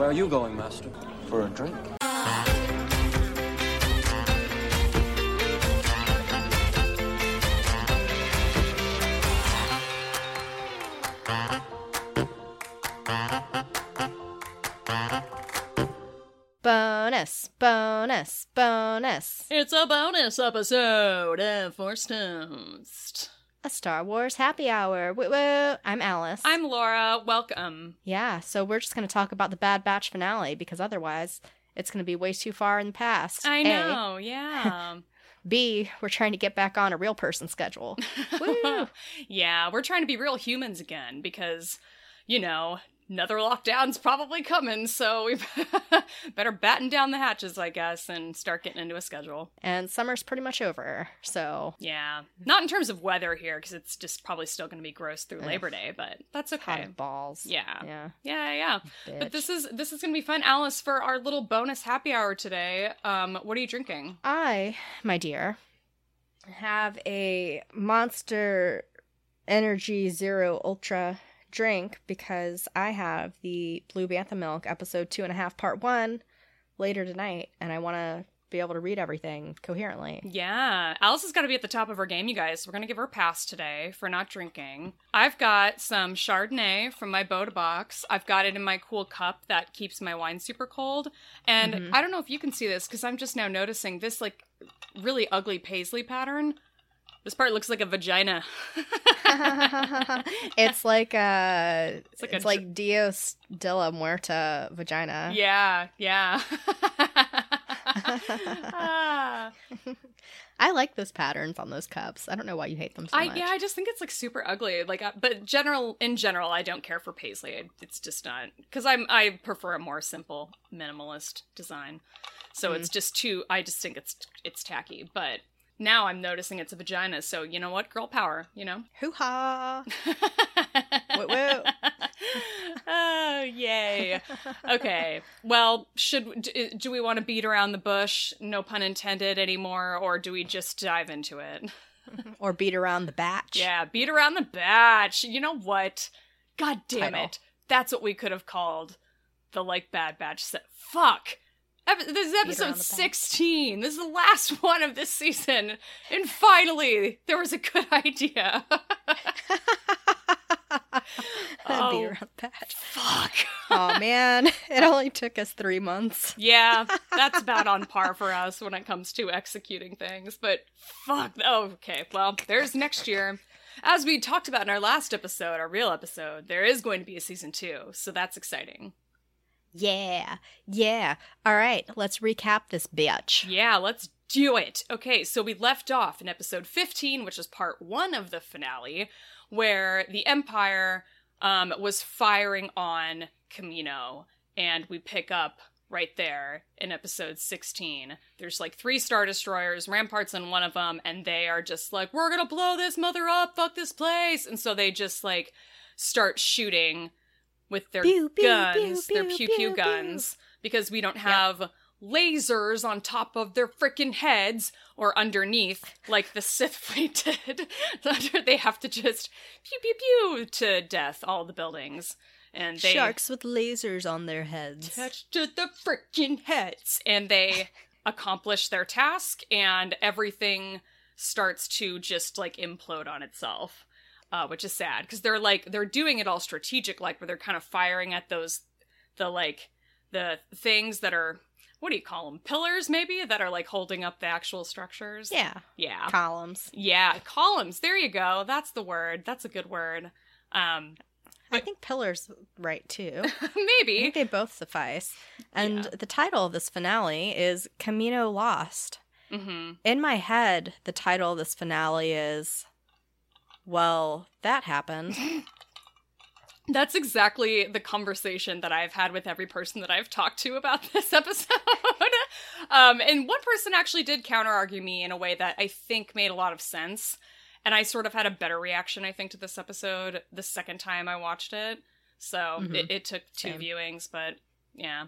Where are you going, Master? For a drink. Bonus, bonus, bonus. It's a bonus episode of Force Toast. A Star Wars happy hour. Woo woo. I'm Alice. I'm Laura. Welcome. Yeah, so we're just going to talk about the Bad Batch finale because otherwise it's going to be way too far in the past. I know, yeah. B, we're trying to get back on a real person schedule. Woo. yeah, we're trying to be real humans again because, you know, another lockdown's probably coming, so we better batten down the hatches, I guess, and start getting into a schedule. And summer's pretty much over, so Yeah. Not in terms of weather here, because it's just probably still going to be gross through Labor Day, but that's okay. balls. Yeah. Yeah. Yeah, yeah. Bitch. But this is this is gonna be fun, Alice. For our little bonus happy hour today, um, what are you drinking? I, my dear, have a Monster Energy Zero Ultra drink because I have the Blue Bantha Milk episode two and a half part one later tonight, and I want to be able to read everything coherently. Yeah, Alice has got to be at the top of her game, you guys. We're gonna give her a pass today for not drinking. I've got some Chardonnay from my Bota Box. I've got it in my cool cup that keeps my wine super cold. And mm-hmm. I don't know if you can see this because I'm just now noticing this like really ugly paisley pattern. This part looks like a vagina. it's like uh it's like like, a it's like Dios de la Muerta vagina. yeah, yeah. Ah. I like those patterns on those cups. I don't know why you hate them so I much. yeah, I just think it's like super ugly. Like, uh, but general in general, I don't care for paisley. I- It's just not because I'm I prefer a more simple, minimalist design. So it's just too. I just think it's it's tacky. But now I'm noticing it's a vagina. So you know what, girl power. You know. Hoo ha! Woo woo. oh yay! Okay. Well, should do, do we want to beat around the bush? No pun intended anymore, or do we just dive into it? Or beat around the batch. Yeah, beat around the batch. You know what? God damn Title. it. That's what we could have called the like bad batch set. Fuck. This is episode 16. This is the last one of this season. And finally, there was a good idea. Beat oh, around the batch. Fuck. Oh man, it only took us three months. Yeah, that's about on par for us when it comes to executing things. But fuck. Oh, okay. Well, there's next year. As we talked about in our last episode, our real episode, there is going to be a season two. So that's exciting. Yeah, yeah. All right, let's recap this bitch. Yeah, let's do it. Okay, so we left off in episode 15, which is part one of the finale, where the Empire um, was firing on Kamino, and we pick up right there in episode 16. There's like three Star Destroyers, Ramparts in one of them, and they are just like, we're gonna blow this mother up, fuck this place. And so they just like start shooting with their Pew, guns, pew, their pew, pew pew pew, guns, because we don't have lasers on top of their freaking heads or underneath like the Sith fleet did. they have to just pew pew pew to death all the buildings. And they Sharks with lasers on their heads. attached to the freaking heads. And they accomplish their task, and everything starts to just like implode on itself, uh, which is sad because they're like they're doing it all strategic, like where they're kind of firing at those the like the things that are what do you call them pillars maybe that are like holding up the actual structures. Yeah, yeah, columns. yeah, columns. There you go. That's the word. That's a good word. Um, I think pillars right too. I maybe. think they both suffice. And Yeah. the title of this finale is Kamino Lost. hmm In my head, the title of this finale is Well, that happened. That's exactly the conversation that I've had with every person that I've talked to about this episode. um, and one person actually did counter argue me in a way that I think made a lot of sense. And I sort of had a better reaction, I think, to this episode the second time I watched it. So Mhm. it, it took two Same. viewings, but yeah.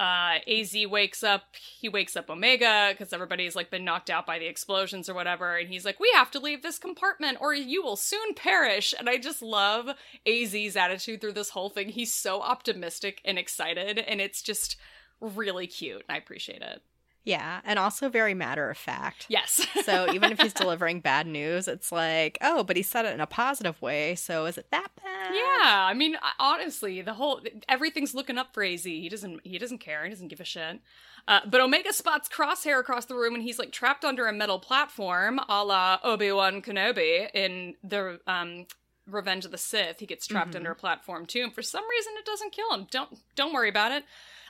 Uh, Az wakes up. He wakes up Omega because everybody's like been knocked out by the explosions or whatever, and he's like, "We have to leave this compartment, or you will soon perish." And I just love Az's attitude through this whole thing. He's so optimistic and excited, and it's just really cute. I appreciate it. Yeah, and also very matter of fact. Yes. so even if he's delivering bad news, it's like, oh, but he said it in a positive way. So is it that bad? Yeah, I mean, honestly, the whole everything's looking up for Az. He doesn't he doesn't care. He doesn't give a shit. Uh, but Omega spots Crosshair across the room, and he's like trapped under a metal platform, a la Obi Wan Kenobi in the um, Revenge of the Sith. He gets trapped mm-hmm. under a platform too, and for some reason, it doesn't kill him. Don't don't worry about it.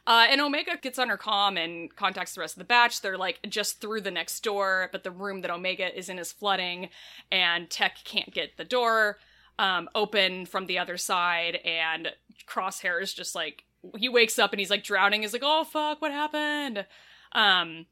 Uh, and Omega gets on her comm and contacts the rest of the batch. They're like just through the next door, but the room that Omega is in is flooding, and Tech can't get the door um, open from the other side. And Crosshair is just like he wakes up and he's like drowning. He's like, "Oh fuck, what happened?" Um,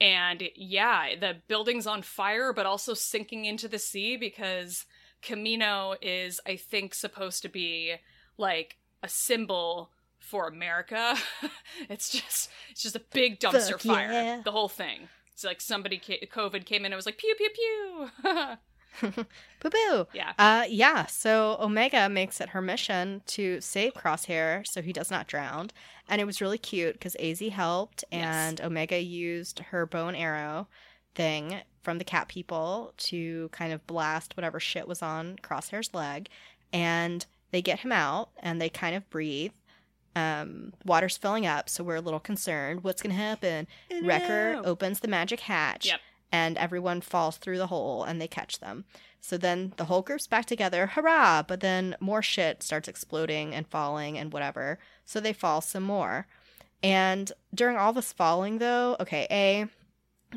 and yeah, the building's on fire, but also sinking into the sea because Kamino is, I think, supposed to be like a symbol for America. it's just it's just a big dumpster Fuck fire. Yeah. The whole thing. It's like somebody COVID came in and was like pew pew pew. Boo boo. Yeah. Uh, yeah. So Omega makes it her mission to save Crosshair so he does not drown. And it was really cute because Az helped and yes. Omega used her bow and arrow thing from the cat people to kind of blast whatever shit was on Crosshair's leg. And they get him out and they kind of breathe um, water's filling up, so we're a little concerned. What's going to happen? Wrecker opens the magic hatch, yep. and everyone falls through the hole, and they catch them. So then the whole group's back together, hurrah! But then more shit starts exploding and falling and whatever, so they fall some more. And during all this falling, though, okay, A,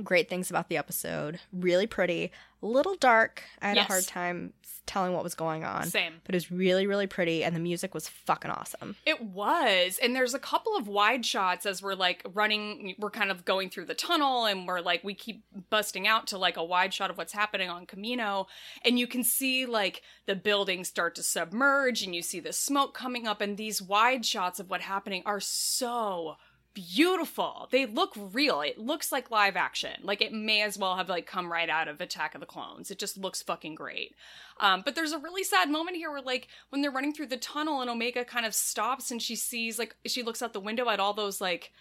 great things about the episode. Really pretty, a little dark. I had yes. a hard time telling what was going on. Same. But it was really, really pretty, and the music was fucking awesome. It was. And there's a couple of wide shots as we're like running, we're kind of going through the tunnel, and we're like, we keep busting out to like a wide shot of what's happening on Kamino. And you can see like the buildings start to submerge, and you see the smoke coming up, and these wide shots of what's happening are so beautiful. They look real. It looks like live action. Like it may as well have like come right out of Attack of the Clones. It just looks fucking great. Um, but there's a really sad moment here where like when they're running through the tunnel and Omega kind of stops and she sees like she looks out the window at all those like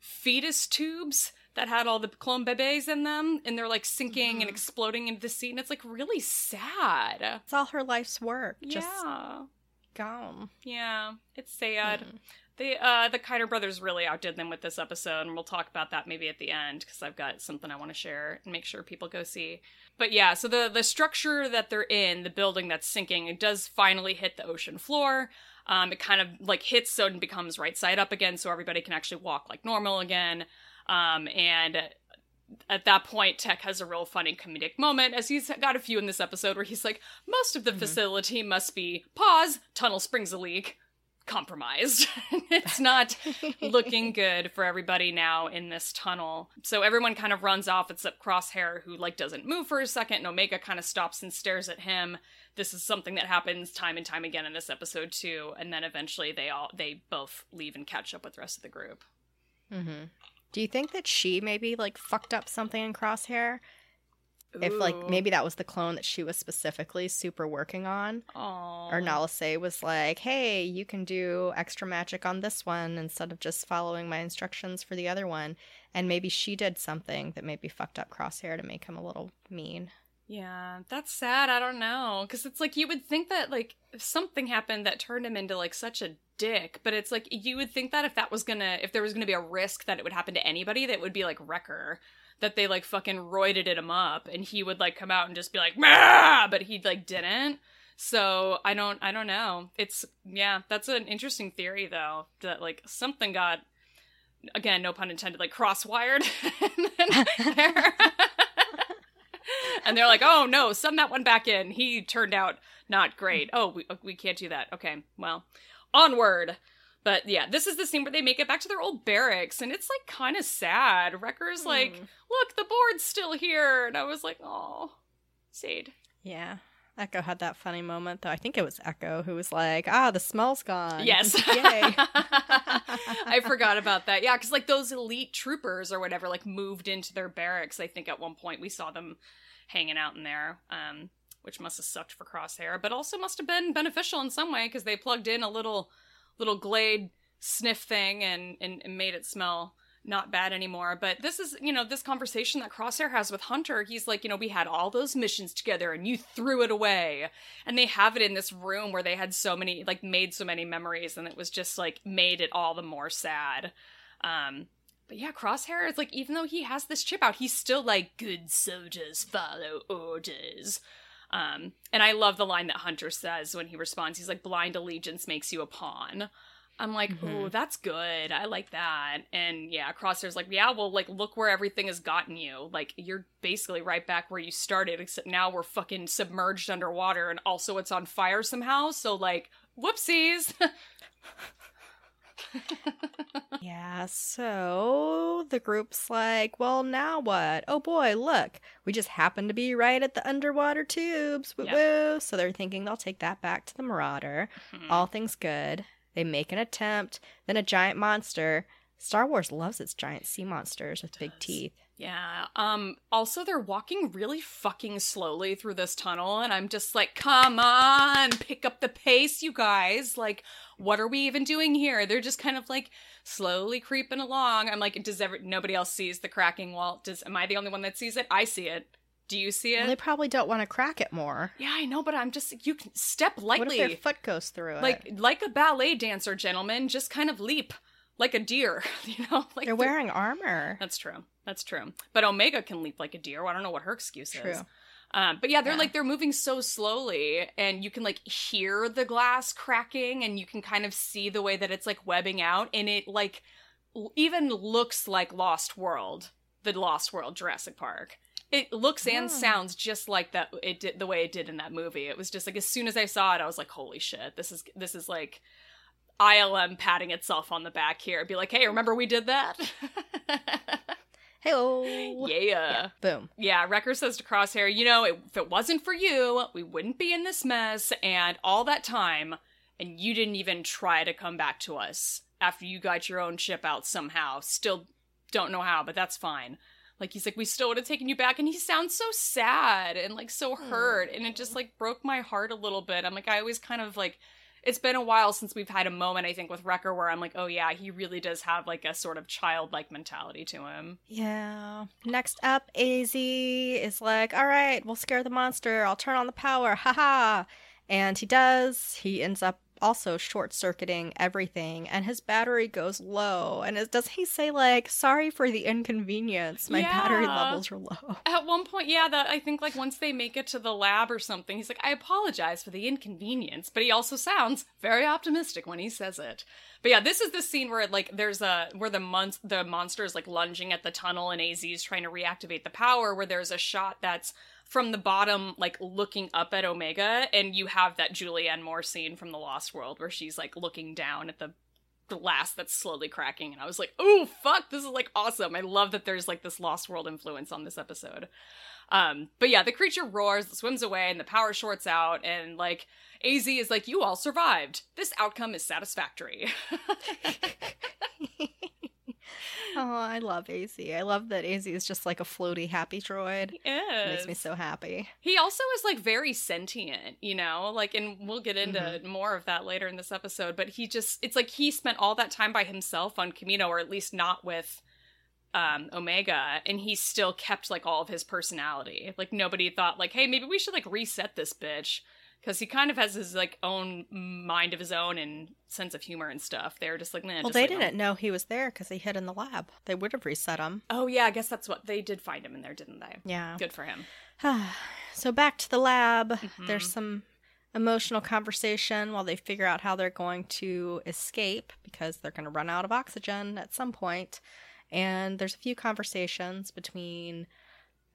fetus tubes that had all the clone bebes in them and they're like sinking mm-hmm. and exploding into the sea and it's like really sad. It's all her life's work. Yeah. Just gone. Yeah. It's sad. Mm. The uh the Kiner brothers really outdid them with this episode, and we'll talk about that maybe at the end because I've got something I want to share and make sure people go see. But yeah, so the the structure that they're in, the building that's sinking, it does finally hit the ocean floor. Um, it kind of like hits so it becomes right side up again, so everybody can actually walk like normal again. Um, and at that point, Tech has a real funny comedic moment, as he's got a few in this episode where he's like, most of the mm-hmm. facility must be pause, tunnel springs a leak, compromised. it's not looking good for everybody now in this tunnel. So everyone kind of runs off except Crosshair, who like doesn't move for a second, and Omega kind of stops and stares at him. This is something that happens time and time again in this episode too, and then eventually they all they both leave and catch up with the rest of the group. Mm-hmm. Do you think that she maybe like fucked up something in Crosshair if like maybe that was the clone that she was specifically super working on. Aww. Or Nala Se was like, hey, you can do extra magic on this one instead of just following my instructions for the other one. And maybe she did something that maybe fucked up Crosshair to make him a little mean. Yeah, that's sad. I don't know. Because it's like you would think that, like, if something happened that turned him into, like, such a dick, but it's like you would think that if that was gonna, if there was gonna be a risk that it would happen to anybody, that would be like Wrecker that they like fucking roided him up and he would like come out and just be like Mah! but he like didn't. So i don't i don't know. It's yeah that's an interesting theory though that like something got again no pun intended like cross-wired. And they're like oh no send that one back in. He turned out not great. Mm. Oh we, we can't do that. Okay well onward but yeah, this is the scene where they make it back to their old barracks, and it's like kind of sad. Wrecker's mm. like, "Look, the board's still here," and I was like, "Oh, Sade." Yeah, Echo had that funny moment, though. I think it was Echo who was like, "Ah, the smell's gone." Yes. Yay. I forgot about that. Yeah, because like those elite troopers or whatever, like moved into their barracks. I think at one point we saw them hanging out in there, um, which must have sucked for Crosshair, but also must have been beneficial in some way because they plugged in a little little glade sniff thing and, and, and made it smell not bad anymore. But this is, you know, this conversation that Crosshair has with Hunter. He's like, you know, we had all those missions together and you threw it away. And they have it in this room where they had so many, like, made so many memories and it was just like made it all the more sad. Um, but yeah, Crosshair is like, even though he has this chip out, he's still like, good soldiers follow orders. Um, and I love the line that Hunter says when he responds. He's like, blind allegiance makes you a pawn. I'm like, Mhm. oh, that's good. I like that. And yeah, Crosshair's like, yeah, well, like, look where everything has gotten you. Like, you're basically right back where you started, except now we're fucking submerged underwater and also it's on fire somehow. So, like, whoopsies. Yeah, so the group's like, well, now what? Oh boy, look, we just happen to be right at the underwater tubes. Woo Yep. woo. So they're thinking they'll take that back to the Marauder. Hmm. All things good. They make an attempt, then a giant monster. Star Wars loves its giant sea monsters with big does. teeth. Yeah. Um also they're walking really fucking slowly through this tunnel and I'm just like, "Come on, pick up the pace, you guys. Like, what are we even doing here?" They're just kind of like slowly creeping along. I'm like, "Does ever nobody else sees the cracking wall? Does am I the only one that sees it? I see it. Do you see it?" Well, they probably don't want to crack it more. yeah, I know, but I'm just you can step lightly. What if their foot goes through it? like like a ballet dancer, gentlemen, just kind of leap like a deer, you know? Like they're wearing armor. That's true. That's true. But Omega can leap like a deer. I don't know what her excuse is. True. Um, but yeah, they're Yeah. like they're moving so slowly, and you can like hear the glass cracking, and you can kind of see the way that it's like webbing out, and it like l- even looks like Lost World, the Lost World Jurassic Park. It looks and Oh. sounds just like that. It did the way it did in that movie. It was just like as soon as I saw it, I was like, "Holy shit! This is this is like." ILM patting itself on the back here, be like, "Hey, remember we did that?" Hey, oh. yeah. boom. Yeah, Wrecker says to Crosshair, you know, if it wasn't for you, we wouldn't be in this mess, and all that time, and you didn't even try to come back to us after you got your own ship out somehow. Still don't know how, but that's fine. Like, he's like, we still would have taken you back, and he sounds so sad and, like, so hurt, hmm. and it just, like, broke my heart a little bit. I'm like, I always kind of, like, it's been a while since we've had a moment, I think, with Wrecker where I'm like, oh, yeah, he really does have, like, a sort of childlike mentality to him. Yeah. Next up, AZ is like, all right, we'll scare the monster. I'll turn on the power. Haha. And he does. He ends up also short circuiting everything, and his battery goes low. And it, does he say, like, sorry for the inconvenience? My battery levels are low. At one point, yeah, that I think like once they make it to the lab or something, he's like, I apologize for the inconvenience, but he also sounds very optimistic when he says it. But yeah, this is the scene where like there's a where the mon- the monster is like lunging at the tunnel and AZ is trying to reactivate the power. Where there's a shot that's from the bottom, like looking up at Omega, and you have that Julianne Moore scene from The Lost World where she's like looking down at the glass that's slowly cracking and i was like oh fuck this is like awesome. I love that there's like this lost world influence on this episode. Um but yeah the creature roars swims away and the power shorts out and like az is like you all survived. This outcome is satisfactory Oh, I love AZ. I love that AZ is just like a floaty happy droid. It makes me so happy. He also is like very sentient, you know, like, and we'll get into more of that later in this episode. But he just, it's like he spent all that time by himself on Kamino, or at least not with um Omega, and he still kept like all of his personality. Like nobody thought like, hey, maybe we should like reset this bitch. Because he kind of has his like own mind of his own and sense of humor and stuff. They're just like, nah. Well, they didn't know he was there because he hid in the lab. They would have reset him. Oh yeah, I guess that's what they did find him in there, didn't they? Yeah. Good for him. so back to the lab. Mhm. There's some emotional conversation while they figure out how they're going to escape because they're going to run out of oxygen at some point. And there's a few conversations between,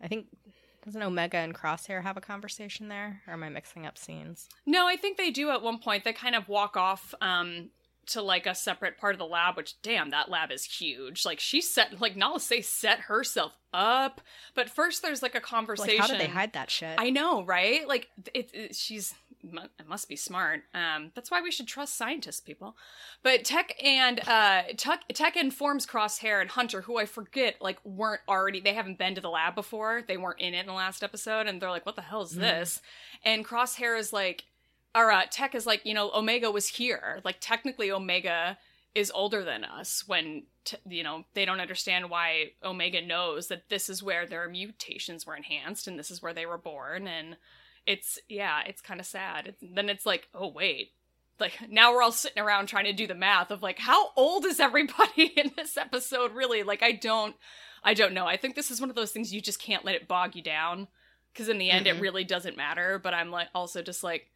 I think, doesn't Omega and Crosshair have a conversation there? Or am I mixing up scenes? No, I think they do at one point. They kind of walk off um to like a separate part of the lab, which damn, that lab is huge. Like she set like Nala Se set herself up. But first there's like a conversation. Like, how did they hide that shit? I know, right? Like it, it- she's it must be smart. Um, that's why we should trust scientists, people. But Tech and uh, Tech, Tech informs Crosshair and Hunter, who I forget like weren't already. They haven't been to the lab before. They weren't in it in the last episode, and they're like, "What the hell is Mhm. this?" And Crosshair is like, or uh, Tech is like, you know, Omega was here. Like technically, Omega is older than us. When t- you know they don't understand why Omega knows that this is where their mutations were enhanced and this is where they were born and it's yeah it's kind of sad it's, then it's like oh wait like now we're all sitting around trying to do the math of like how old is everybody in this episode really like i don't i don't know i think this is one of those things you just can't let it bog you down because in the end it Mm-mm. really doesn't matter but i'm like also just like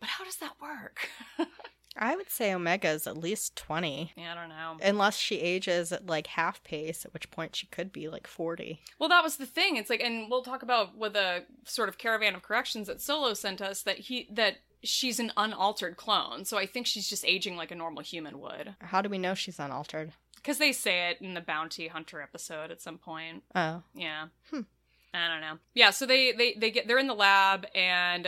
but how does that work I would say Omega's at least 20. yeah i don't know Unless she ages at like half pace, at which point she could be like 40. Well, that was the thing. It's like, and we'll talk about with a sort of caravan of corrections that Solo sent us that he that she's an unaltered clone. So I think she's just aging like a normal human would. How do we know she's unaltered? Because they say it in the bounty hunter episode at some point. Oh. Yeah. Hmm. I don't know. Yeah. So they they they get they're in the lab and.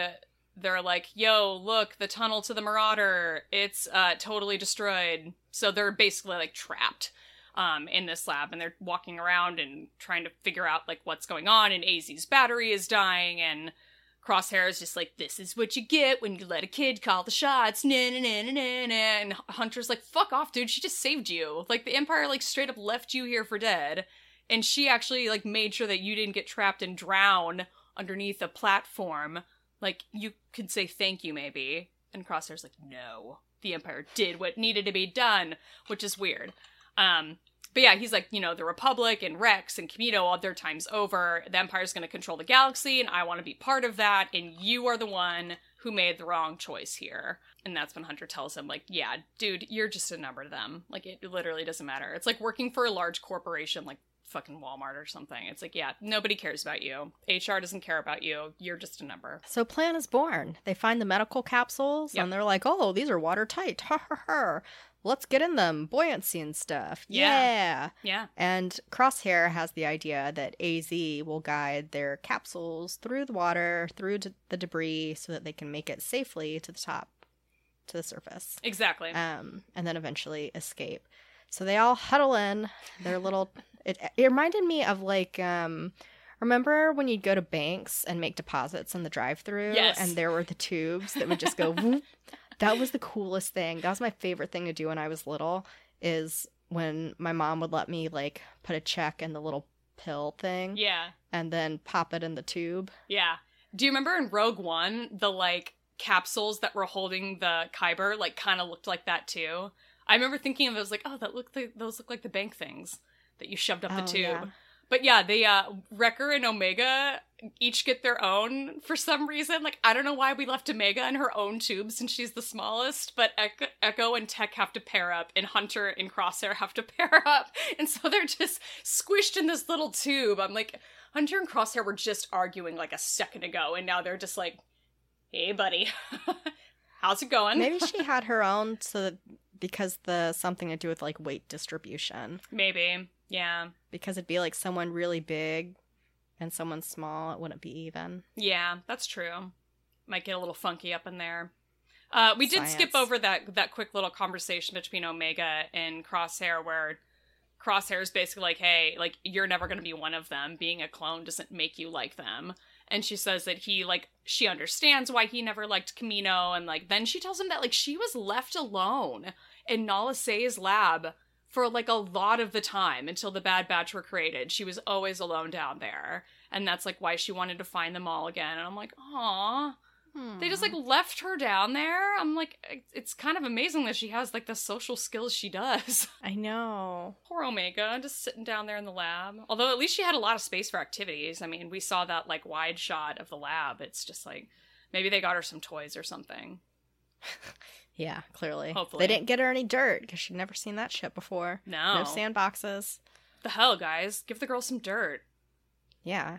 They're like, "Yo, look, the tunnel to the Marauder. It's uh, totally destroyed." So they're basically like trapped um, in this lab, and they're walking around and trying to figure out like what's going on. And AZ's battery is dying, and Crosshair is just like, "This is what you get when you let a kid call the shots." Nah. And Hunter's like, "Fuck off, dude. She just saved you. Like the Empire like straight up left you here for dead." And she actually like made sure that you didn't get trapped and drown underneath a platform like you could say thank you maybe. And crosshair's like no the empire did what needed to be done which is weird. Um but yeah he's like you know the republic and rex and kamino all their time's over. The empire's going to control the galaxy and i want to be part of that and you are the one who made the wrong choice here. And that's when hunter tells him like yeah dude you're just a number to them. Like it literally doesn't matter. It's like working for a large corporation like fucking walmart or something it's like yeah nobody cares about you hr doesn't care about you you're just a number So Plan is born. They find the medical capsules Yep. and they're like, oh, these are watertight. Ha ha ha. Let's get in them. Buoyancy and stuff. Yeah. yeah. yeah And Crosshair has the idea that AZ will guide their capsules through the water, through d- the debris, so that they can make it safely to the top, to the surface, exactly um, and then eventually escape. So they all huddle in their little. It, it reminded me of like. Um, Remember when you'd go to banks and make deposits in the drive-through, Yes. and there were the tubes that would just go. whoop? That was the coolest thing. That was my favorite thing to do when I was little. Is when my mom would let me like put a check in the little pill thing yeah and then pop it in the tube. yeah do you remember in rogue one the like capsules that were holding the kyber like kind of looked like that too i remember thinking of it as like oh that looked like those look like the bank things that you shoved up the Oh, tube yeah. But yeah, they uh Wrecker and Omega each get their own for some reason. Like I don't know why we left Omega in her own tube since she's the smallest, but Echo, Echo and Tech have to pair up and Hunter and Crosshair have to pair up. And so they're just squished in this little tube. I'm like Hunter and Crosshair were just arguing like a second ago and now they're just like, "Hey buddy. How's it going?" Maybe she had her own so that because the something to do with like weight distribution. Maybe. Yeah. Because it'd be like someone really big and someone small, it wouldn't be even. Yeah, that's true. Might get a little funky up in there. Uh, we did skip over that that quick little conversation between Omega and Crosshair, where Crosshair is basically like, "Hey, like you're never going to be one of them. Being a clone doesn't make you like them." And she says that he like she understands why he never liked Kamino, and like then she tells him that like she was left alone in Nala Se's lab for like a lot of the time until the Bad Batch were created. She was always alone down there. And that's like why she wanted to find them all again. And I'm like, aw. They just like hmm. left her down there. I'm like, it's kind of amazing that she has like the social skills she does. I know. Poor Omega, just sitting down there in the lab. Although at least she had a lot of space for activities. I mean, we saw that like wide shot of the lab. It's just like maybe they got her some toys or something. Yeah, clearly. Hopefully. They didn't get her any dirt because she'd never seen that shit before. No. No sandboxes. The hell, guys? Give the girl some dirt. Yeah.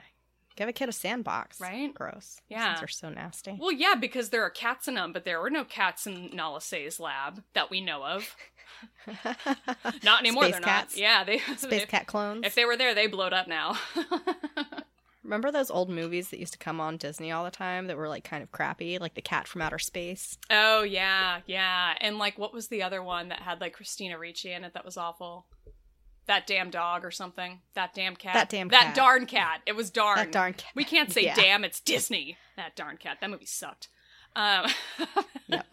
Give a kid a sandbox. Right? Gross. Yeah. Those are so nasty. Well, yeah, because there are cats in them, but there were no cats in Nala Se's lab that we know of. Not anymore. Space they're cats? not. Yeah, they Space cat clones. If they were there, they blowed up now. Remember those old movies that used to come on Disney all the time that were like kind of crappy, like The Cat from Outer Space? Oh yeah, yeah. And like what was the other one that had like Christina Ricci in it that was awful? That damn dog or something. That damn cat. That damn That cat. darn cat. It was darn. That darn cat. We can't say Yeah. damn, it's Disney. That darn cat. That movie sucked. Um Yep.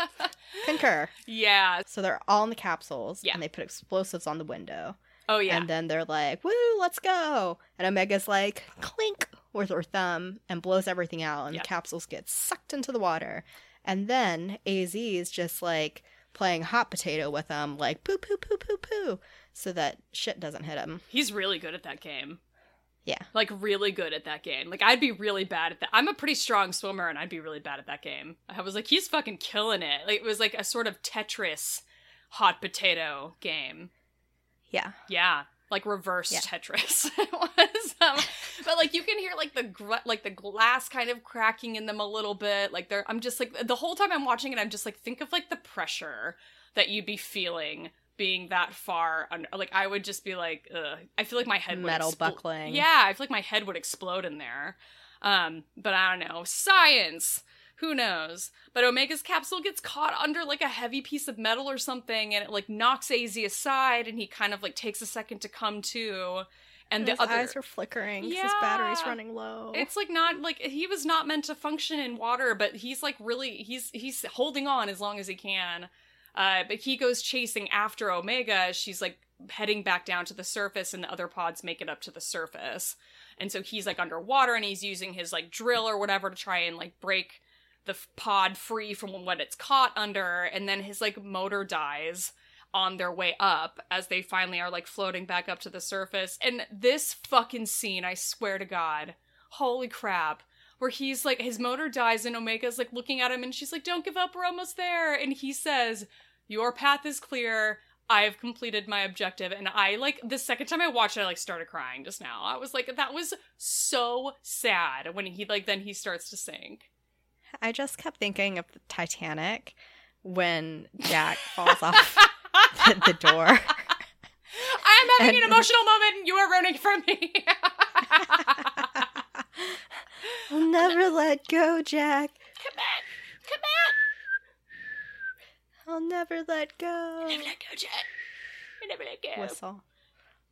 Concur. Yeah. So they're all in the capsules, Yeah. and they put explosives on the window. Oh yeah. And then they're like, woo, let's go. And Omega's like, clink with her thumb and blows everything out. And Yeah. the capsules get sucked into the water. And then AZ is just like playing hot potato with them, like poo, poo, poo, poo, poo, so that shit doesn't hit him. He's really good at that game. Yeah. Like really good at that game. Like I'd be really bad at that. I'm a pretty strong swimmer and I'd be really bad at that game. I was like, he's fucking killing it. Like it was like a sort of Tetris hot potato game. Yeah. Yeah. Like reverse Yeah. Tetris. it was um, but like you can hear like the gr- like the glass kind of cracking in them a little bit. Like they're I'm just like the whole time I'm watching it I'm just like think of like the pressure that you'd be feeling being that far under like I would just be like ugh. I feel like my head would Metal expl- buckling. Yeah, I feel like my head would explode in there. Um but I don't know. Science. Who knows? But Omega's capsule gets caught under like a heavy piece of metal or something and it like knocks AZ aside and he kind of like takes a second to come to and his the other eyes are flickering 'cause his battery's running low. it's like not like he was not meant to function in water, but he's like really he's he's holding on as long as he can. Uh, but he goes chasing after Omega. She's like heading back down to the surface, and the other pods make it up to the surface. And so he's like underwater, and he's using his like drill or whatever to try and like break the pod free from what it's caught under. And then his like motor dies on their way up as they finally are like floating back up to the surface. And this fucking scene, I swear to God, holy crap. Where he's like, his motor dies and Omega's like looking at him and she's like, don't give up, we're almost there. And he says, Your path is clear. I have completed my objective. And I like, the second time I watched it, I like started crying just now. I was like, that was so sad when he like, then he starts to sink. I just kept thinking of the Titanic when Jack falls off the, the door. I am having And- an emotional moment and you are running from me. I'll never let go, Jack. Come on. Come I'll never let go. on. Never let go, Jet. Never let go. Whistle.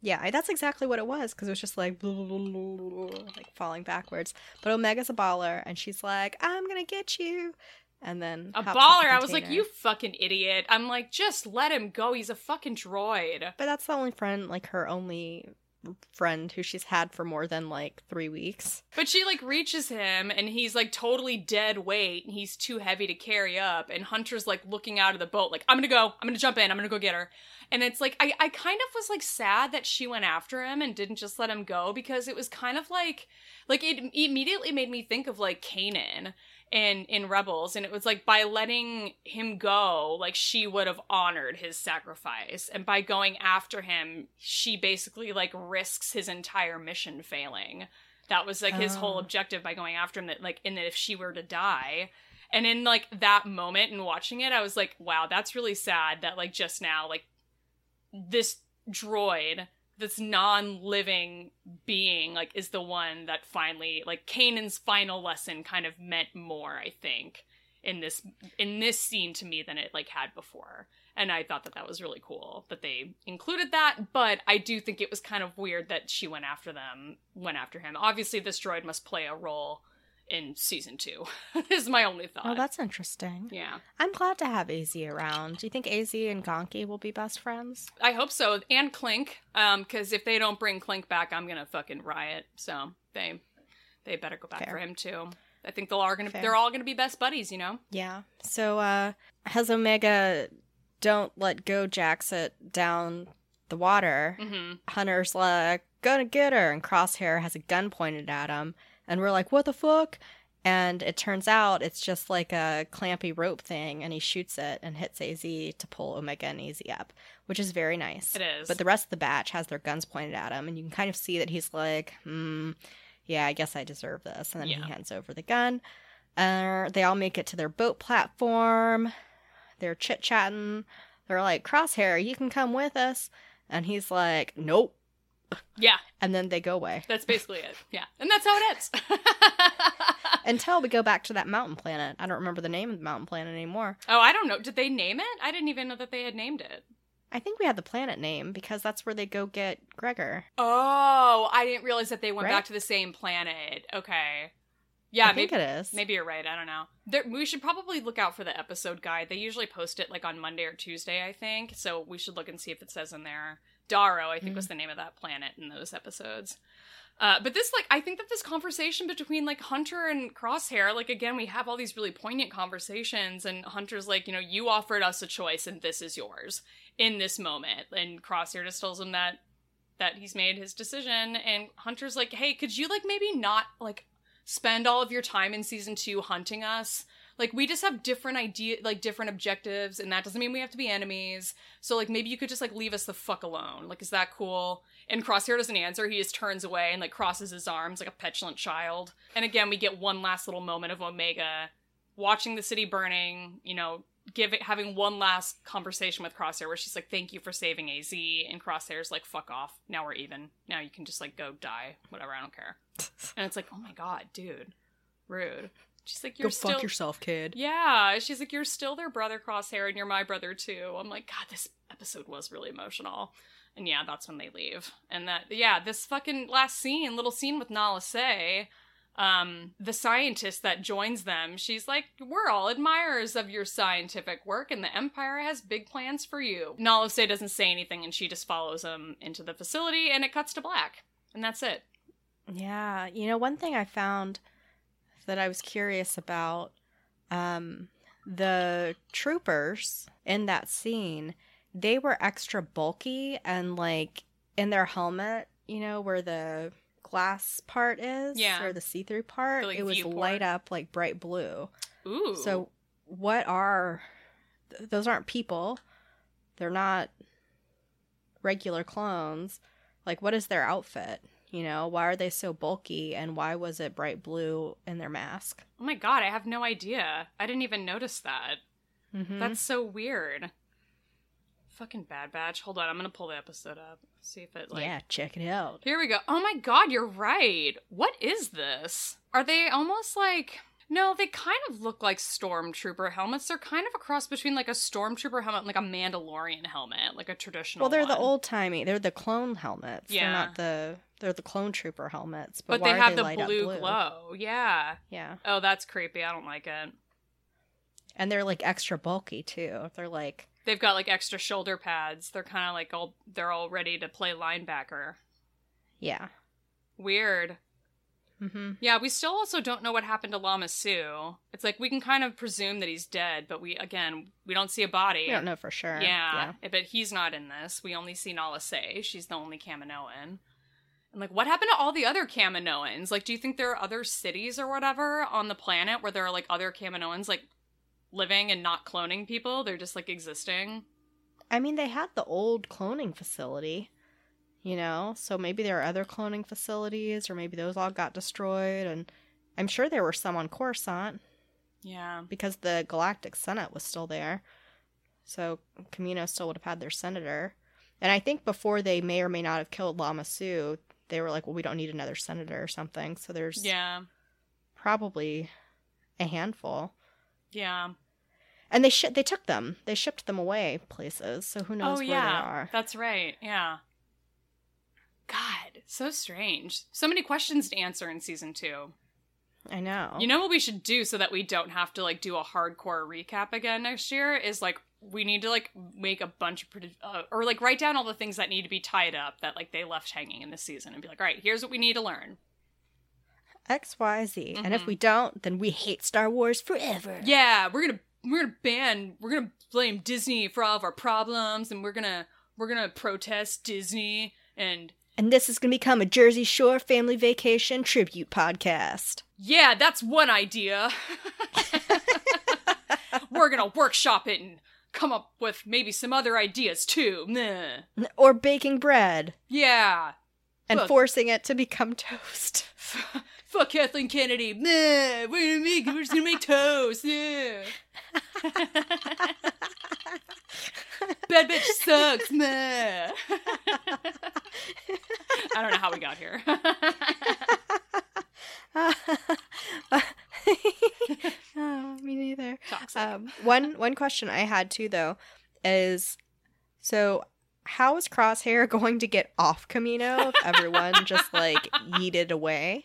Yeah, I- that's exactly what it was because it was just like blah, blah, blah, blah, blah, blah, like falling backwards. But Omega's a baller, and she's like, "I'm gonna get you," and then A hops the baller. I was like, you fucking idiot. I'm like, just let him go. He's a fucking droid. But that's the only friend, like her only friend who she's had for more than like three weeks. But she like reaches him and he's like totally dead weight and he's too heavy to carry up. And Hunter's like looking out of the boat, like, I'm gonna go, I'm gonna jump in, I'm gonna go get her. And it's like, I, I kind of was like sad that she went after him and didn't just let him go because it was kind of like, like it immediately made me think of like Kanan in in Rebels, and it was like by letting him go, like she would have honored his sacrifice, and by going after him, she basically like risks his entire mission failing. That was like his whole Oh. objective by going after him. That like, in that if she were to die, and in like that moment and watching it, I was like, wow, that's really sad. That like just now, like this droid this non-living being like is the one that finally like Kanan's final lesson kind of meant more I think in this in this scene to me than it like had before and I thought that that was really cool that they included that but I do think it was kind of weird that she went after them went after him obviously this droid must play a role in season 2 is my only thought Oh, that's interesting. yeah I'm glad to have AZ around. Do you think AZ and Gonky will be best friends? I hope so. And Clink, um, because if they don't bring Clink back, I'm gonna fucking riot. So they they better go back Fair. for him too. I think they're all gonna Fair. they're all gonna be best buddies, you know. Yeah. So, uh, has Omega don't let go jacks it down the water? Mm-hmm. Hunter's like, gonna get her, and Crosshair has a gun pointed at him, and we're like, what the fuck? And it turns out it's just like a clampy rope thing, and he shoots it and hits AZ to pull Omega and AZ up, which is very nice. It is. But the rest of the batch has their guns pointed at him, and you can kind of see that he's like, hmm, yeah, I guess I deserve this. And then Yeah. he hands over the gun. Uh, they all make it to their boat platform. They're chit chatting. They're like, Crosshair, you can come with us. And he's like, nope. Yeah, and then they go away that's basically it. Yeah, and that's how it ends. until we go back to that mountain planet. I don't remember the name of the mountain planet anymore. oh, I don't know. Did they name it? I didn't even know that they had named it. I think we had the planet name because that's where they go get Gregor. Oh, I didn't realize that they went Right? back to the same planet. Okay. Yeah, I think maybe, it is. maybe you're right. I don't know. There, we should probably look out for the episode guide. They usually post it like on Monday or Tuesday, I think. So we should look and see if it says in there. Daro, I think, was the name of that planet in those episodes. Uh, but this, like, I think that this conversation between like Hunter and Crosshair, like, again, we have all these really poignant conversations, and Hunter's like, you know, you offered us a choice, and this is yours in this moment, and Crosshair just tells him that that he's made his decision, and Hunter's like, hey, could you like maybe not like spend all of your time in season two hunting us? Like we just have different idea, like different objectives, and that doesn't mean we have to be enemies. So like maybe you could just like leave us the fuck alone. Like is that cool? And Crosshair doesn't answer. He just turns away and like crosses his arms like a petulant child. And again, we get one last little moment of Omega watching the city burning. You know, giving having one last conversation with Crosshair where she's like, "Thank you for saving AZ," and Crosshair's like, "Fuck off. Now we're even. Now you can just like go die. Whatever. I don't care." and it's like, "Oh my god, dude, rude." She's like, "You're go still." fuck yourself, kid. Yeah, she's like, You're still their brother, Crosshair, and you're my brother too. I'm like, God, this episode was really emotional. And yeah, that's when they leave. And that, yeah, this fucking last scene, little scene with Nala Se, um, the scientist that joins them, she's like, We're all admirers of your scientific work, and the Empire has big plans for you. Nala Se doesn't say anything, and she just follows him into the facility, and it cuts to black. And that's it. Yeah, you know, one thing I found that I was curious about um the troopers in that scene, they were extra bulky and like in their helmet, you know, where the glass part is Yeah. or the see-through part, The, like, it was light up like bright blue. Ooh. So what are th- those aren't people. They're not regular clones. Like what is their outfit? You know, why are they so bulky and why was it bright blue in their mask? oh my god, I have no idea. I didn't even notice that. Mm-hmm. That's so weird. Fucking Bad Batch. Hold on, I'm gonna pull the episode up. See if it like yeah, check it out. Here we go. Oh my god, you're right. What is this? Are they almost like no, they kind of look like stormtrooper helmets. They're kind of a cross between like a stormtrooper helmet and like a Mandalorian helmet, like a traditional Well, they're the old timey. They're the clone helmets. They're Yeah. not the. They're the clone trooper helmets. But, but they have the light up blue, glow. Yeah. Yeah, Oh, that's creepy. I don't like it. and they're like extra bulky too. They're like They've got like extra shoulder pads. They're kind of like all they're all ready to play linebacker. yeah. Weird. Mm-hmm. Yeah, we still also don't know what happened to Lama Su. It's like we can kind of presume that he's dead, but we again we don't see a body. We don't know for sure. Yeah, but he's not in this. We only see Nala Se. She's the only Kaminoan. And like, what happened to all the other Kaminoans? Like, do you think there are other cities or whatever on the planet where there are like other Kaminoans like living and not cloning people? They're just like existing. I mean, they had the old cloning facility, you know, so maybe there are other cloning facilities, or maybe those all got destroyed. And I'm sure there were some on Coruscant Yeah. because the Galactic Senate was still there. So Kamino still would have had their senator. And I think before they may or may not have killed Lama Su, they were like, well, we don't need another senator or something. So there's Yeah. probably a handful. Yeah. And they sh- they took them. They shipped them away places. So who knows oh where yeah. they are. That's right. Yeah. God, so strange. So many questions to answer in season two. I know. You know what we should do so that we don't have to like do a hardcore recap again next year is like we need to like make a bunch of uh, or like write down all the things that need to be tied up that like they left hanging in this season and be like, all right, here's what we need to learn. X, Y, Z. And if Mhm. we don't, then we hate Star Wars forever. Yeah, we're gonna we're gonna ban we're gonna blame Disney for all of our problems and we're gonna we're gonna protest Disney and And this is to become a Jersey Shore family vacation tribute podcast. yeah, that's one idea. we're gonna workshop it and come up with maybe some other ideas too. Meh. Or baking bread Yeah. and Fuck. forcing it to become toast. Fuck Kathleen Kennedy. Meh. We're gonna make we're just gonna make toast. Yeah. Bad bitch sucks. Meh. I don't know how we got here. me neither. Toxic. Um, one one question I had too though is so how is Crosshair going to get off Kamino if everyone just like yeeted away?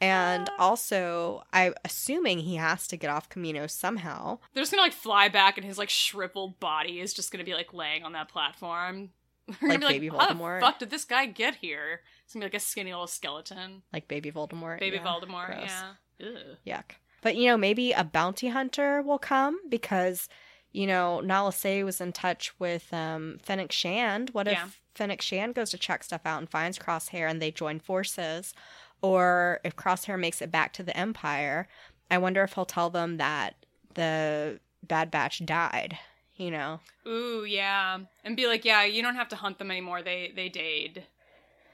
And also, I'm assuming he has to get off Kamino somehow. They're just gonna like fly back, and his like shriveled body is just gonna be like laying on that platform. Like gonna be baby How the fuck did this guy get here? It's gonna be like a skinny little skeleton. Like baby Voldemort. Baby yeah, Voldemort. gross. Yeah. Ugh. Yuck. But you know, maybe a bounty hunter will come because you know Nala Se was in touch with um, Fennec Shand. What Yeah. if Fennec Shand goes to check stuff out and finds Crosshair and they join forces? Or if Crosshair makes it back to the Empire, I wonder if he'll tell them that the Bad Batch died. You know, Ooh, yeah. And be like, yeah, you don't have to hunt them anymore. They they did.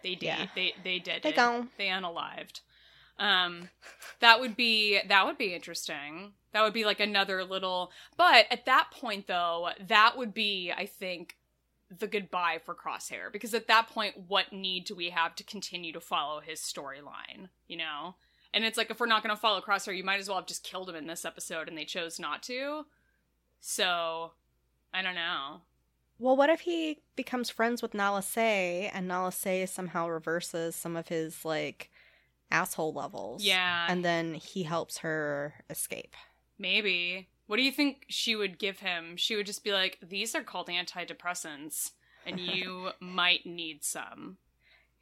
They did. Yeah. They they did. They gone. They unalived. Um that would be that would be interesting. That would be like another little but at that point though, that would be I think the goodbye for Crosshair because at that point what need do we have to continue to follow his storyline, you know? And it's like if we're not going to follow Crosshair, you might as well have just killed him in this episode and they chose not to. So, I don't know. Well, what if he becomes friends with Nala Se and Nala Se somehow reverses some of his like asshole levels? Yeah. And then he helps her escape. Maybe. What do you think she would give him? She would just be like, "These are called antidepressants, and you might need some."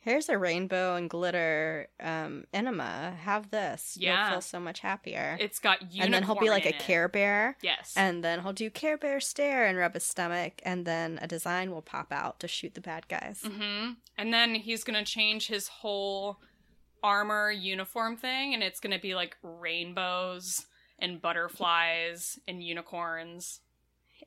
Here's a rainbow and glitter um, enema. Have this. Yeah. You'll feel so much happier. It's got unicorn and then he'll be like a it. Care Bear. Yes. And then he'll do Care Bear stare and rub his stomach, and then a design will pop out to shoot the bad guys. hmm And then he's gonna change his whole armor uniform thing, and it's gonna be like rainbows and butterflies and unicorns.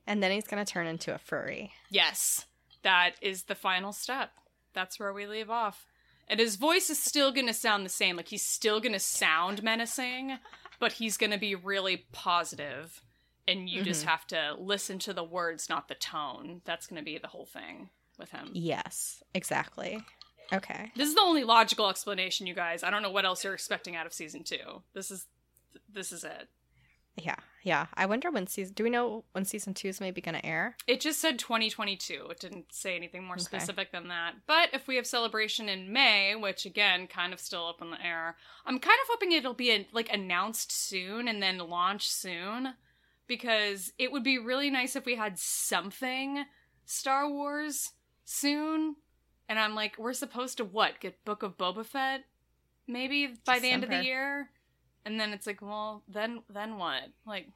And then he's gonna turn into a furry. Yes, that is the final step. That's where we leave off. And his voice is still going to sound the same. Like he's still going to sound menacing, but he's going to be really positive, And you just Mhm. have to listen to the words, not the tone. That's going to be the whole thing with him. Yes, exactly. Okay. This is the only logical explanation, you guys. I don't know what else you're expecting out of season two. This is, this is it. Yeah, yeah. I wonder when season. Do we know when season two is maybe going to air? It just said 2022. It didn't say anything more Okay. specific than that. But if we have celebration in May, which again, kind of still up in the air, I'm kind of hoping it'll be like announced soon and then launched soon, because it would be really nice if we had something Star Wars soon. And I'm like, we're supposed to what? Get Book of Boba Fett, maybe by the end of the year, and then it's like, well, then then what? Like,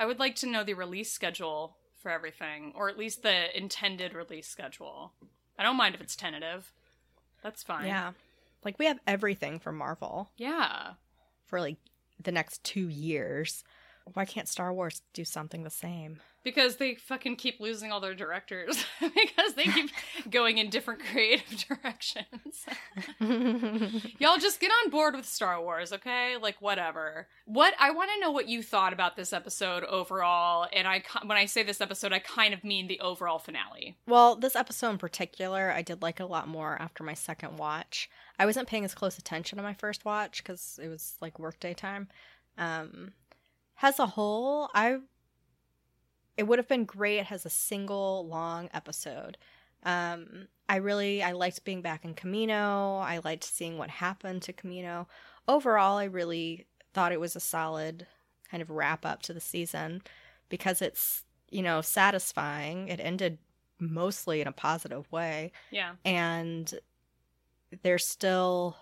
I would like to know the release schedule for everything, or at least the intended release schedule. I don't mind if it's tentative. That's fine. Yeah. Like we have everything from Marvel Yeah. for like the next two years. Why can't Star Wars do something the same? Because they fucking keep losing all their directors. because they keep going in different creative directions. Y'all just get on board with Star Wars, okay? Like whatever. What I want to know what you thought about this episode overall, and I when I say this episode, I kind of mean the overall finale. well, this episode in particular, I did like a lot more after my second watch. I wasn't paying as close attention to my first watch because it was like workday time. Um, as a whole, I it would have been great as a single long episode. Um, I really I liked being back in Kamino. I liked seeing what happened to Kamino. Overall, I really thought it was a solid kind of wrap up to the season because it's you know satisfying. It ended mostly in a positive way Yeah. and there's still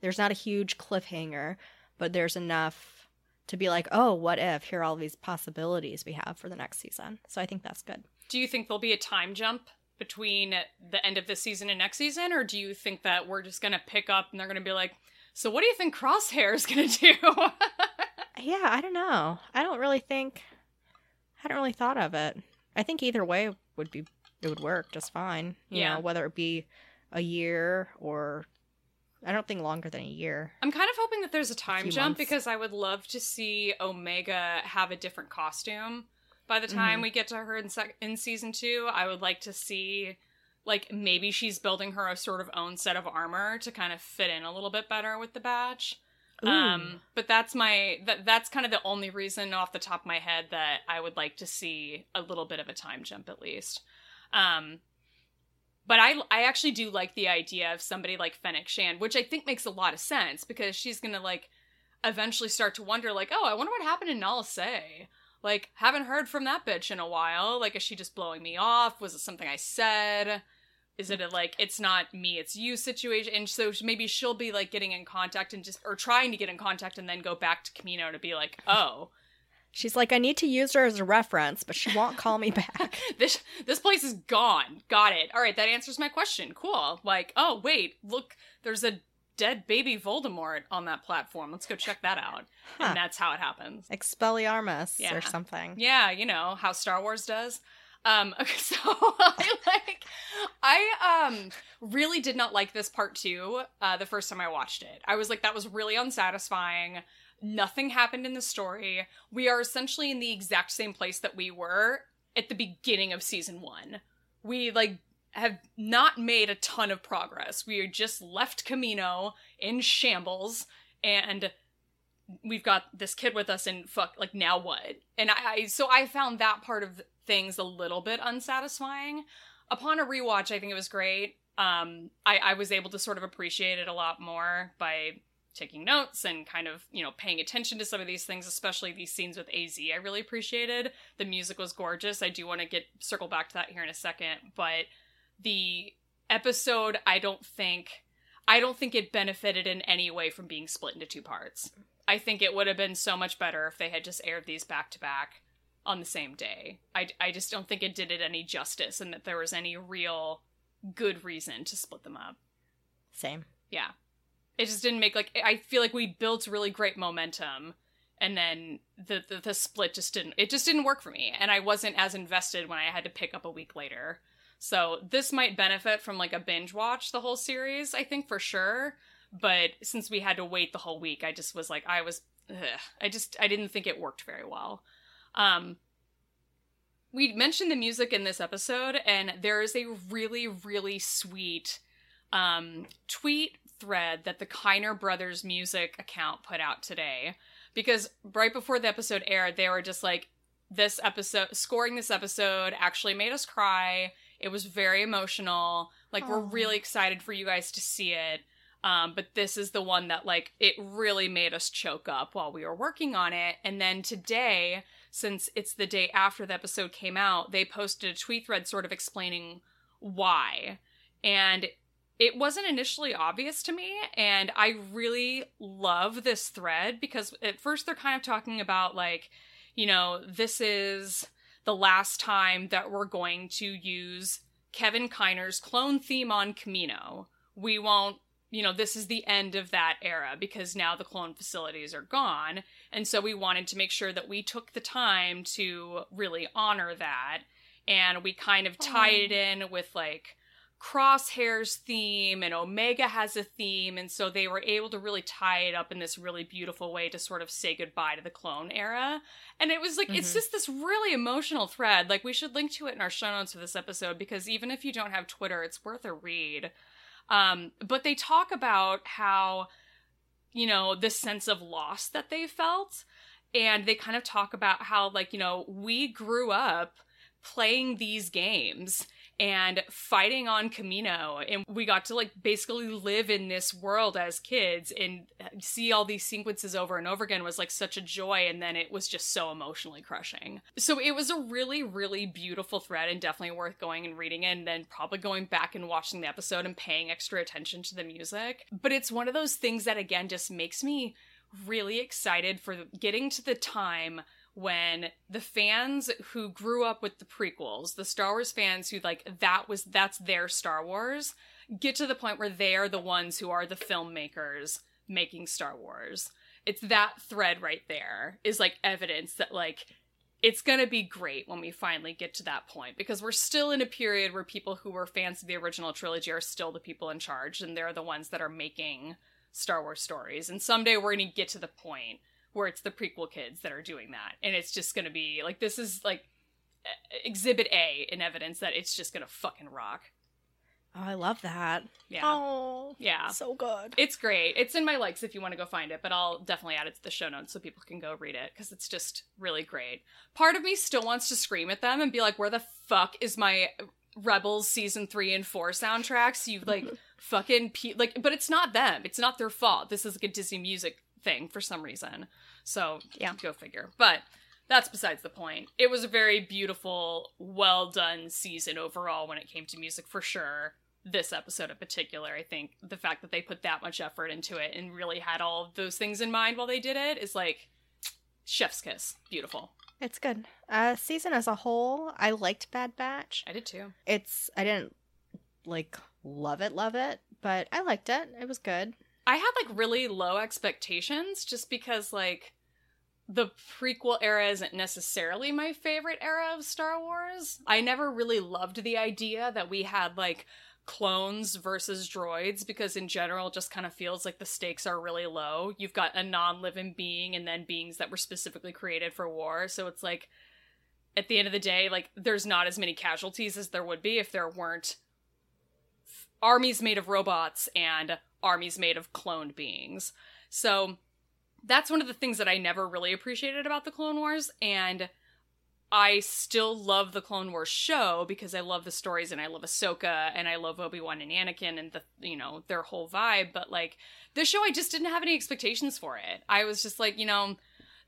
there's not a huge cliffhanger but there's enough to be like oh what if? Here are all these possibilities we have for the next season. So i think that's good. Do you think there'll be a time jump between the end of this season and next season, or do you think that we're just gonna pick up and they're gonna be like, "So what do you think Crosshair is gonna do?" yeah i don't know. I don't really think i hadn't really thought of it. I think either way would be it would work just fine you Yeah. know whether it be a year or i don't think longer than a year I'm kind of hoping that there's a time few jump months. because I would love to see Omega have a different costume by the time Mhm. we get to her in sec- in season two. I would like to see like maybe she's building her a sort of own set of armor to kind of fit in a little bit better with the badge. Ooh. Um, but that's my that that's kind of the only reason off the top of my head that I would like to see a little bit of a time jump at least. Um, but I I actually do like the idea of somebody like Fennec Shand, which I think makes a lot of sense because she's gonna like eventually start to wonder like, oh, I wonder what happened to Nala Se. Like, haven't heard from that bitch in a while. Like, is she just blowing me off? Was it something I said? Is it a like it's not me, it's you situation? And so maybe she'll be like getting in contact and just or trying to get in contact and then go back to Kamino to be like, oh, She's like, I need to use her as a reference, but she won't call me back. this this place is gone. Got it. All right, that answers my question. Cool. Like, oh wait, look, there's a dead baby Voldemort on that platform. Let's go check that out. Huh. And that's how it happens. Expelliarmus Yeah. or something. Yeah, you know how Star Wars does. Um, okay, so I like, I um really did not like this part two. Uh, the first time I watched it, I was like, that was really unsatisfying. Nothing happened in the story. We are essentially in the exact same place that we were at the beginning of season one. We like have not made a ton of progress. We just left Kamino in shambles and we've got this kid with us and fuck like now what and I, I so i found that part of things a little bit unsatisfying upon a rewatch i think it was great um i i was able to sort of appreciate it a lot more by taking notes and kind of you know paying attention to some of these things especially these scenes with az i really appreciated the music was gorgeous i do want to get circle back to that here in a second but the episode i don't think i don't think it benefited in any way from being split into two parts I think it would have been so much better if they had just aired these back to back on the same day. I, I just don't think it did it any justice and that there was any real good reason to split them up. Same. Yeah. It just didn't make like I feel like we built really great momentum and then the, the the split just didn't it just didn't work for me and I wasn't as invested when I had to pick up a week later. So this might benefit from like a binge watch the whole series, I think for sure but since we had to wait the whole week i just was like i was ugh, i just i didn't think it worked very well um we mentioned the music in this episode and there is a really really sweet um tweet thread that the kiner brothers music account put out today. Because right before the episode aired they were just like this episode scoring this episode actually made us cry. It was very emotional. Like we're really excited for you guys to see it. Um, but this is the one that like it really made us choke up while we were working on it. And then today, since it's the day after the episode came out, they posted a tweet thread sort of explaining why. And it wasn't initially obvious to me, and I really love this thread because at first they're kind of talking about like, you know, this is the last time that we're going to use Kevin Kiner's clone theme on Kamino. We won't you know, this is the end of that era because now the clone facilities are gone. And so we wanted to make sure that we took the time to really honor that. And we kind of tied it in with like Crosshair's theme and Omega has a theme. And so they were able to really tie it up in this really beautiful way to sort of say goodbye to the clone era. And it was like, it's Mhm. just this really emotional thread. Like, we should link to it in our show notes for this episode because even if you don't have Twitter, it's worth a read. Um, but they talk about how, you know, this sense of loss that they felt. And they kind of talk about how, like, you know, we grew up playing these games and fighting on Kamino. And we got to, like, basically live in this world as kids and see all these sequences over and over again was, like, such a joy. And then it was just so emotionally crushing. So it was a really, really beautiful thread and definitely worth going and reading it and then probably going back and watching the episode and paying extra attention to the music. But it's one of those things that, again, just makes me really excited for getting to the time when the fans who grew up with the prequels, the Star Wars fans who like that was that's their Star Wars, get to the point where they are the ones who are the filmmakers making Star Wars. It's that thread right there is like evidence that like it's going to be great when we finally get to that point because we're still in a period where people who were fans of the original trilogy are still the people in charge and they're the ones that are making Star Wars stories. And someday we're going to get to the point where it's the prequel kids that are doing that. And it's just going to be like, this is like exhibit A in evidence that it's just going to fucking rock. Oh, I love that. Yeah. Oh, Yeah. so good. It's great. It's in my likes if you want to go find it, but I'll definitely add it to the show notes so people can go read it because it's just really great. Part of me still wants to scream at them and be like, "Where the fuck is my Rebels season three and four soundtracks? You like fucking pe-, like." But it's not them. It's not their fault. This is like a Disney music thing for some reason. So Yeah. go figure. But that's besides the point. It was a very beautiful, well done season overall when it came to music for sure. This episode in particular, I think the fact that they put that much effort into it and really had all of those things in mind while they did it is like chef's kiss. Beautiful. It's good. Uh, season as a whole, I liked Bad Batch. I did too. It's I didn't like love it, love it, but I liked it. It was good. I had like really low expectations just because like the prequel era isn't necessarily my favorite era of Star Wars. I never really loved the idea that we had like clones versus droids because in general just kind of feels like the stakes are really low. You've got a non-living being and then beings that were specifically created for war, so it's like at the end of the day like there's not as many casualties as there would be if there weren't armies made of robots and armies made of cloned beings. So that's one of the things that I never really appreciated about the Clone Wars and I still love the Clone Wars show because I love the stories and I love Ahsoka and I love Obi-Wan and Anakin and the you know their whole vibe but like this show I just didn't have any expectations for it. I was just like, you know,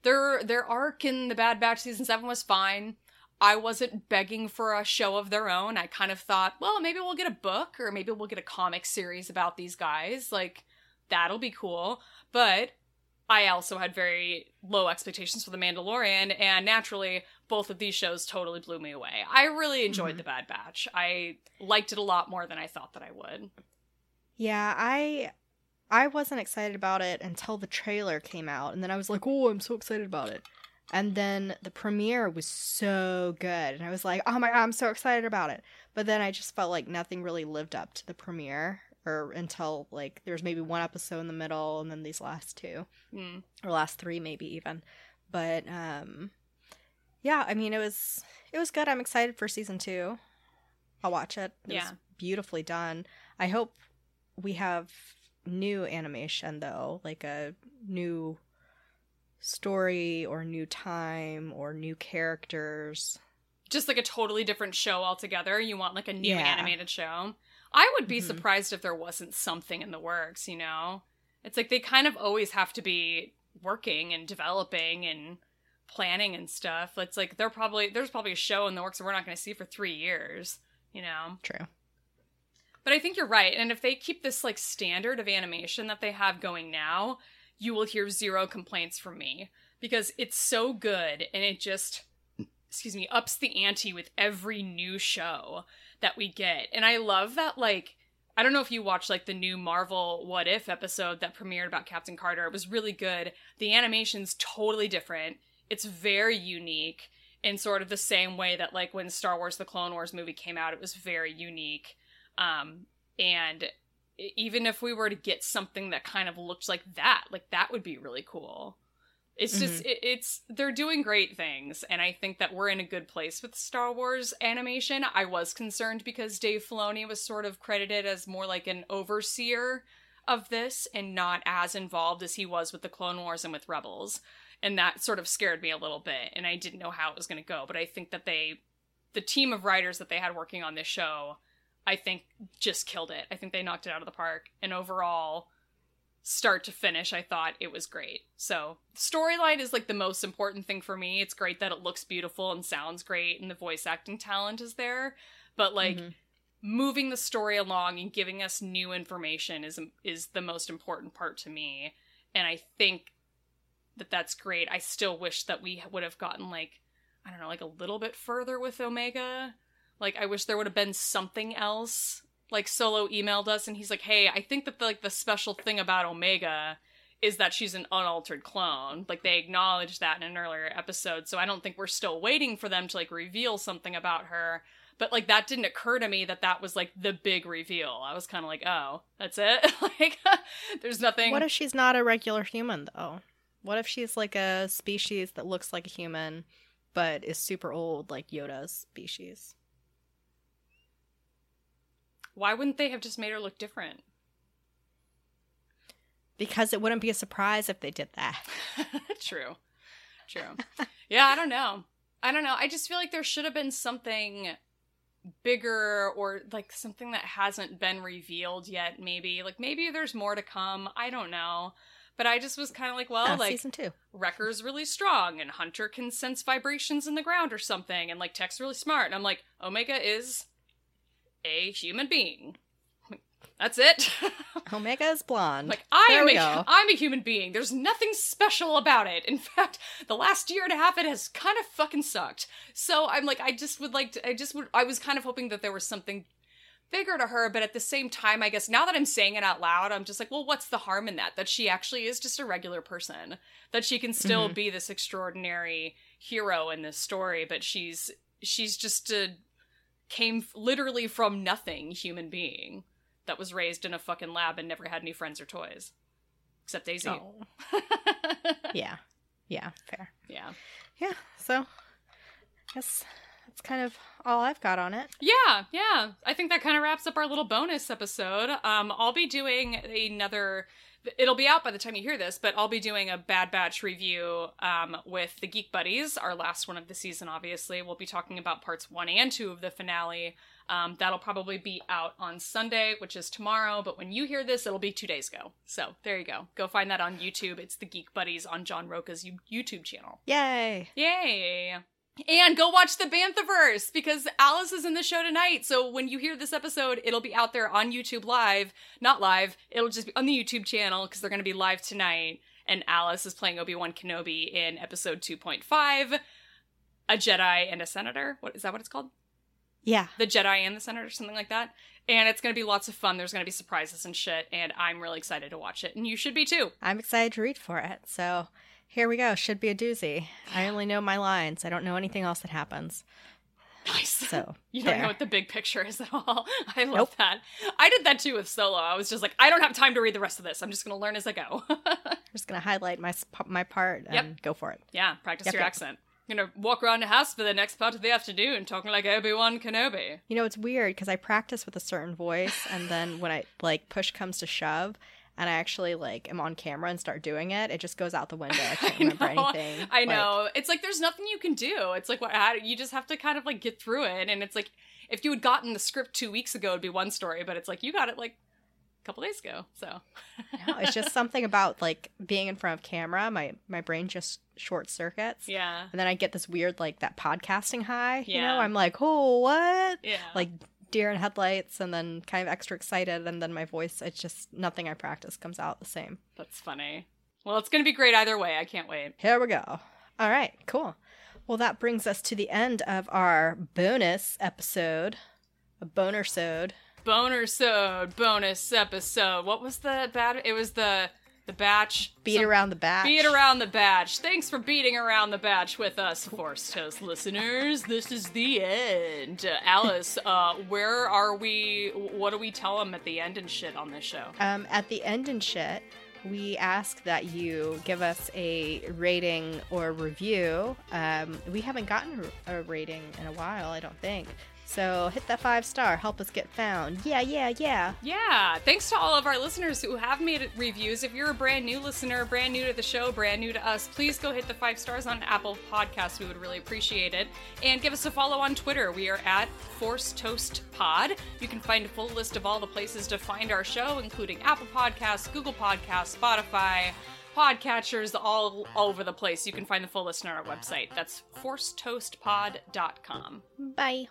their their arc in the Bad Batch season 7 was fine. I wasn't begging for a show of their own. I kind of thought, well, maybe we'll get a book or maybe we'll get a comic series about these guys. Like, that'll be cool. But I also had very low expectations for The Mandalorian, and naturally, both of these shows totally blew me away. I really enjoyed Mhm. The Bad Batch. I liked it a lot more than I thought that I would. Yeah, I I wasn't excited about it until the trailer came out, and then I was like, "Oh, I'm so excited about it." And then the premiere was so good, and I was like, "Oh my god, I'm so excited about it." But then I just felt like nothing really lived up to the premiere, or until like there's maybe one episode in the middle, and then these last two, Mm. or last three maybe even. But um, yeah, I mean it was it was good. I'm excited for season two. I'll watch it. It Yeah. was beautifully done. I hope we have new animation though, like a new story or new time or new characters. Just like a totally different show altogether. You want like a new Yeah. animated show. I would be Mhm. surprised if there wasn't something in the works, you know? It's like they kind of always have to be working and developing and planning and stuff. It's like they're probably there's probably a show in the works that we're not going to see for 3 years, you know. True. But I think you're right. And if they keep this like standard of animation that they have going now, you will hear zero complaints from me because it's so good and it just excuse me, ups the ante with every new show that we get. And I love that like I don't know if you watched like the new Marvel What If episode that premiered about Captain Carter. It was really good. The animation's totally different. It's very unique in sort of the same way that like when Star Wars the Clone Wars movie came out, it was very unique. Um and even if we were to get something that kind of looked like that, like that would be really cool. It's just mm-hmm. it, it's they're doing great things, and I think that we're in a good place with Star Wars animation. I was concerned because Dave Filoni was sort of credited as more like an overseer of this and not as involved as he was with the Clone Wars and with Rebels, and that sort of scared me a little bit, and I didn't know how it was going to go. But I think that they, the team of writers that they had working on this show, I think just killed it. I think they knocked it out of the park, and overall start to finish, I thought it was great. So, storyline is like the most important thing for me. It's great that it looks beautiful and sounds great and the voice acting talent is there, but like Mhm. moving the story along and giving us new information is is the most important part to me. And I think that that's great. I still wish that we would have gotten like I don't know, like a little bit further with Omega. Like I wish there would have been something else. Like Solo emailed us and he's like, "Hey, I think that the, like the special thing about Omega is that she's an unaltered clone." Like they acknowledged that in an earlier episode, so I don't think we're still waiting for them to like reveal something about her. But like that didn't occur to me that that was like the big reveal. I was kind of like, "Oh, that's it." like there's nothing What if she's not a regular human though? What if she's like a species that looks like a human but is super old like Yoda's species? Why wouldn't they have just made her look different? Because it wouldn't be a surprise if they did that. True. True. yeah, I don't know. I don't know. I just feel like there should have been something bigger or like something that hasn't been revealed yet maybe. Like maybe there's more to come. I don't know. But I just was kind of like, well, like season two. Wrecker's really strong and Hunter can sense vibrations in the ground or something and like Tech's really smart. And I'm like, Omega is a human being. That's it. Omega is blonde. like I There am a, go. I'm a human being. There's nothing special about it. In fact, the last year and a half it has kind of fucking sucked. So I'm like I just would like to I just would I was kind of hoping that there was something bigger to her, but at the same time, I guess now that I'm saying it out loud, I'm just like, well, what's the harm in that? That she actually is just a regular person. That she can still Mhm. be this extraordinary hero in this story, but she's she's just a came f- literally from nothing human being that was raised in a fucking lab and never had any friends or toys. Except Daisy. Oh. yeah. Yeah, fair. yeah. Yeah, so I guess that's kind of all I've got on it. Yeah, yeah. I think that kind of wraps up our little bonus episode. Um, I'll be doing another. It'll be out by the time you hear this, but I'll be doing a Bad Batch review um, with the Geek Buddies, our last one of the season, obviously. We'll be talking about parts one and two of the finale. Um, that'll probably be out on Sunday, which is tomorrow, but when you hear this, it'll be two days ago. So there you go. Go find that on YouTube. It's the Geek Buddies on John Roca's YouTube channel. Yay! Yay! And go watch the Banthaverse because Alice is in the show tonight. So when you hear this episode, it'll be out there on YouTube live. Not live, it'll just be on the YouTube channel because they're going to be live tonight. And Alice is playing Obi Wan Kenobi in episode 2.5 A Jedi and a Senator. What is that what it's called? Yeah. The Jedi and the Senator, something like that. And it's going to be lots of fun. There's going to be surprises and shit. And I'm really excited to watch it. And you should be too. I'm excited to read for it. So here we go. Should be a doozy. I only know my lines. I don't know anything else that happens. Nice. So You don't there. know what the big picture is at all. I love Nope. that. I did that too with Solo. I was just like, I don't have time to read the rest of this. I'm just going to learn as I go. I'm just gonna highlight my my part and Yep. go for it. yeah, practice Yep, your yep. accent. I'm going to walk around the house for the next part of the afternoon talking like Obi-Wan Kenobi. You know, it's weird because I practice with a certain voice, and then when I like push comes to shove, and I actually like am on camera and start doing it, it just goes out the window. I can't I remember know, anything. I Like, know. it's like there's nothing you can do. It's like what how, you just have to kind of like get through it. And it's like if you had gotten the script two weeks ago, it'd be one story. But it's like you got it like a couple days ago. So no, it's just something about like being in front of camera. My my brain just short circuits. yeah, And then I get this weird like that podcasting high. You Yeah. know, I'm like, oh, what? yeah. Like deer in headlights, and then kind of extra excited, and then my voice. It's just nothing I practice comes out the same. that's funny. Well, it's gonna be great either way. I can't wait. Here we go. All right, cool. Well, that brings us to the end of our bonus episode, a boner sode. Boner sode bonus episode. What was the bad? It was the the batch. Beat Some- around the batch. Beat around the batch. Thanks for beating around the batch with us, Force Toast listeners. This is the end. Uh, Alice, uh, where are we? What do we tell them at the end and shit on this show? Um, at the end and shit, we ask that you give us a rating or review. Um, we haven't gotten a a rating in a while, I don't think. So hit that five star, help us get found. Yeah, yeah, yeah. Yeah, thanks to all of our listeners who have made reviews. If you're a brand new listener, brand new to the show, brand new to us, please go hit the five stars on Apple Podcasts. We would really appreciate it. And give us a follow on Twitter. We are at Force Toast Pod. You can find a full list of all the places to find our show, including Apple Podcasts, Google Podcasts, Spotify, podcatchers, all over the place. You can find the full list on our website. That's forcetoastpod.com. Bye.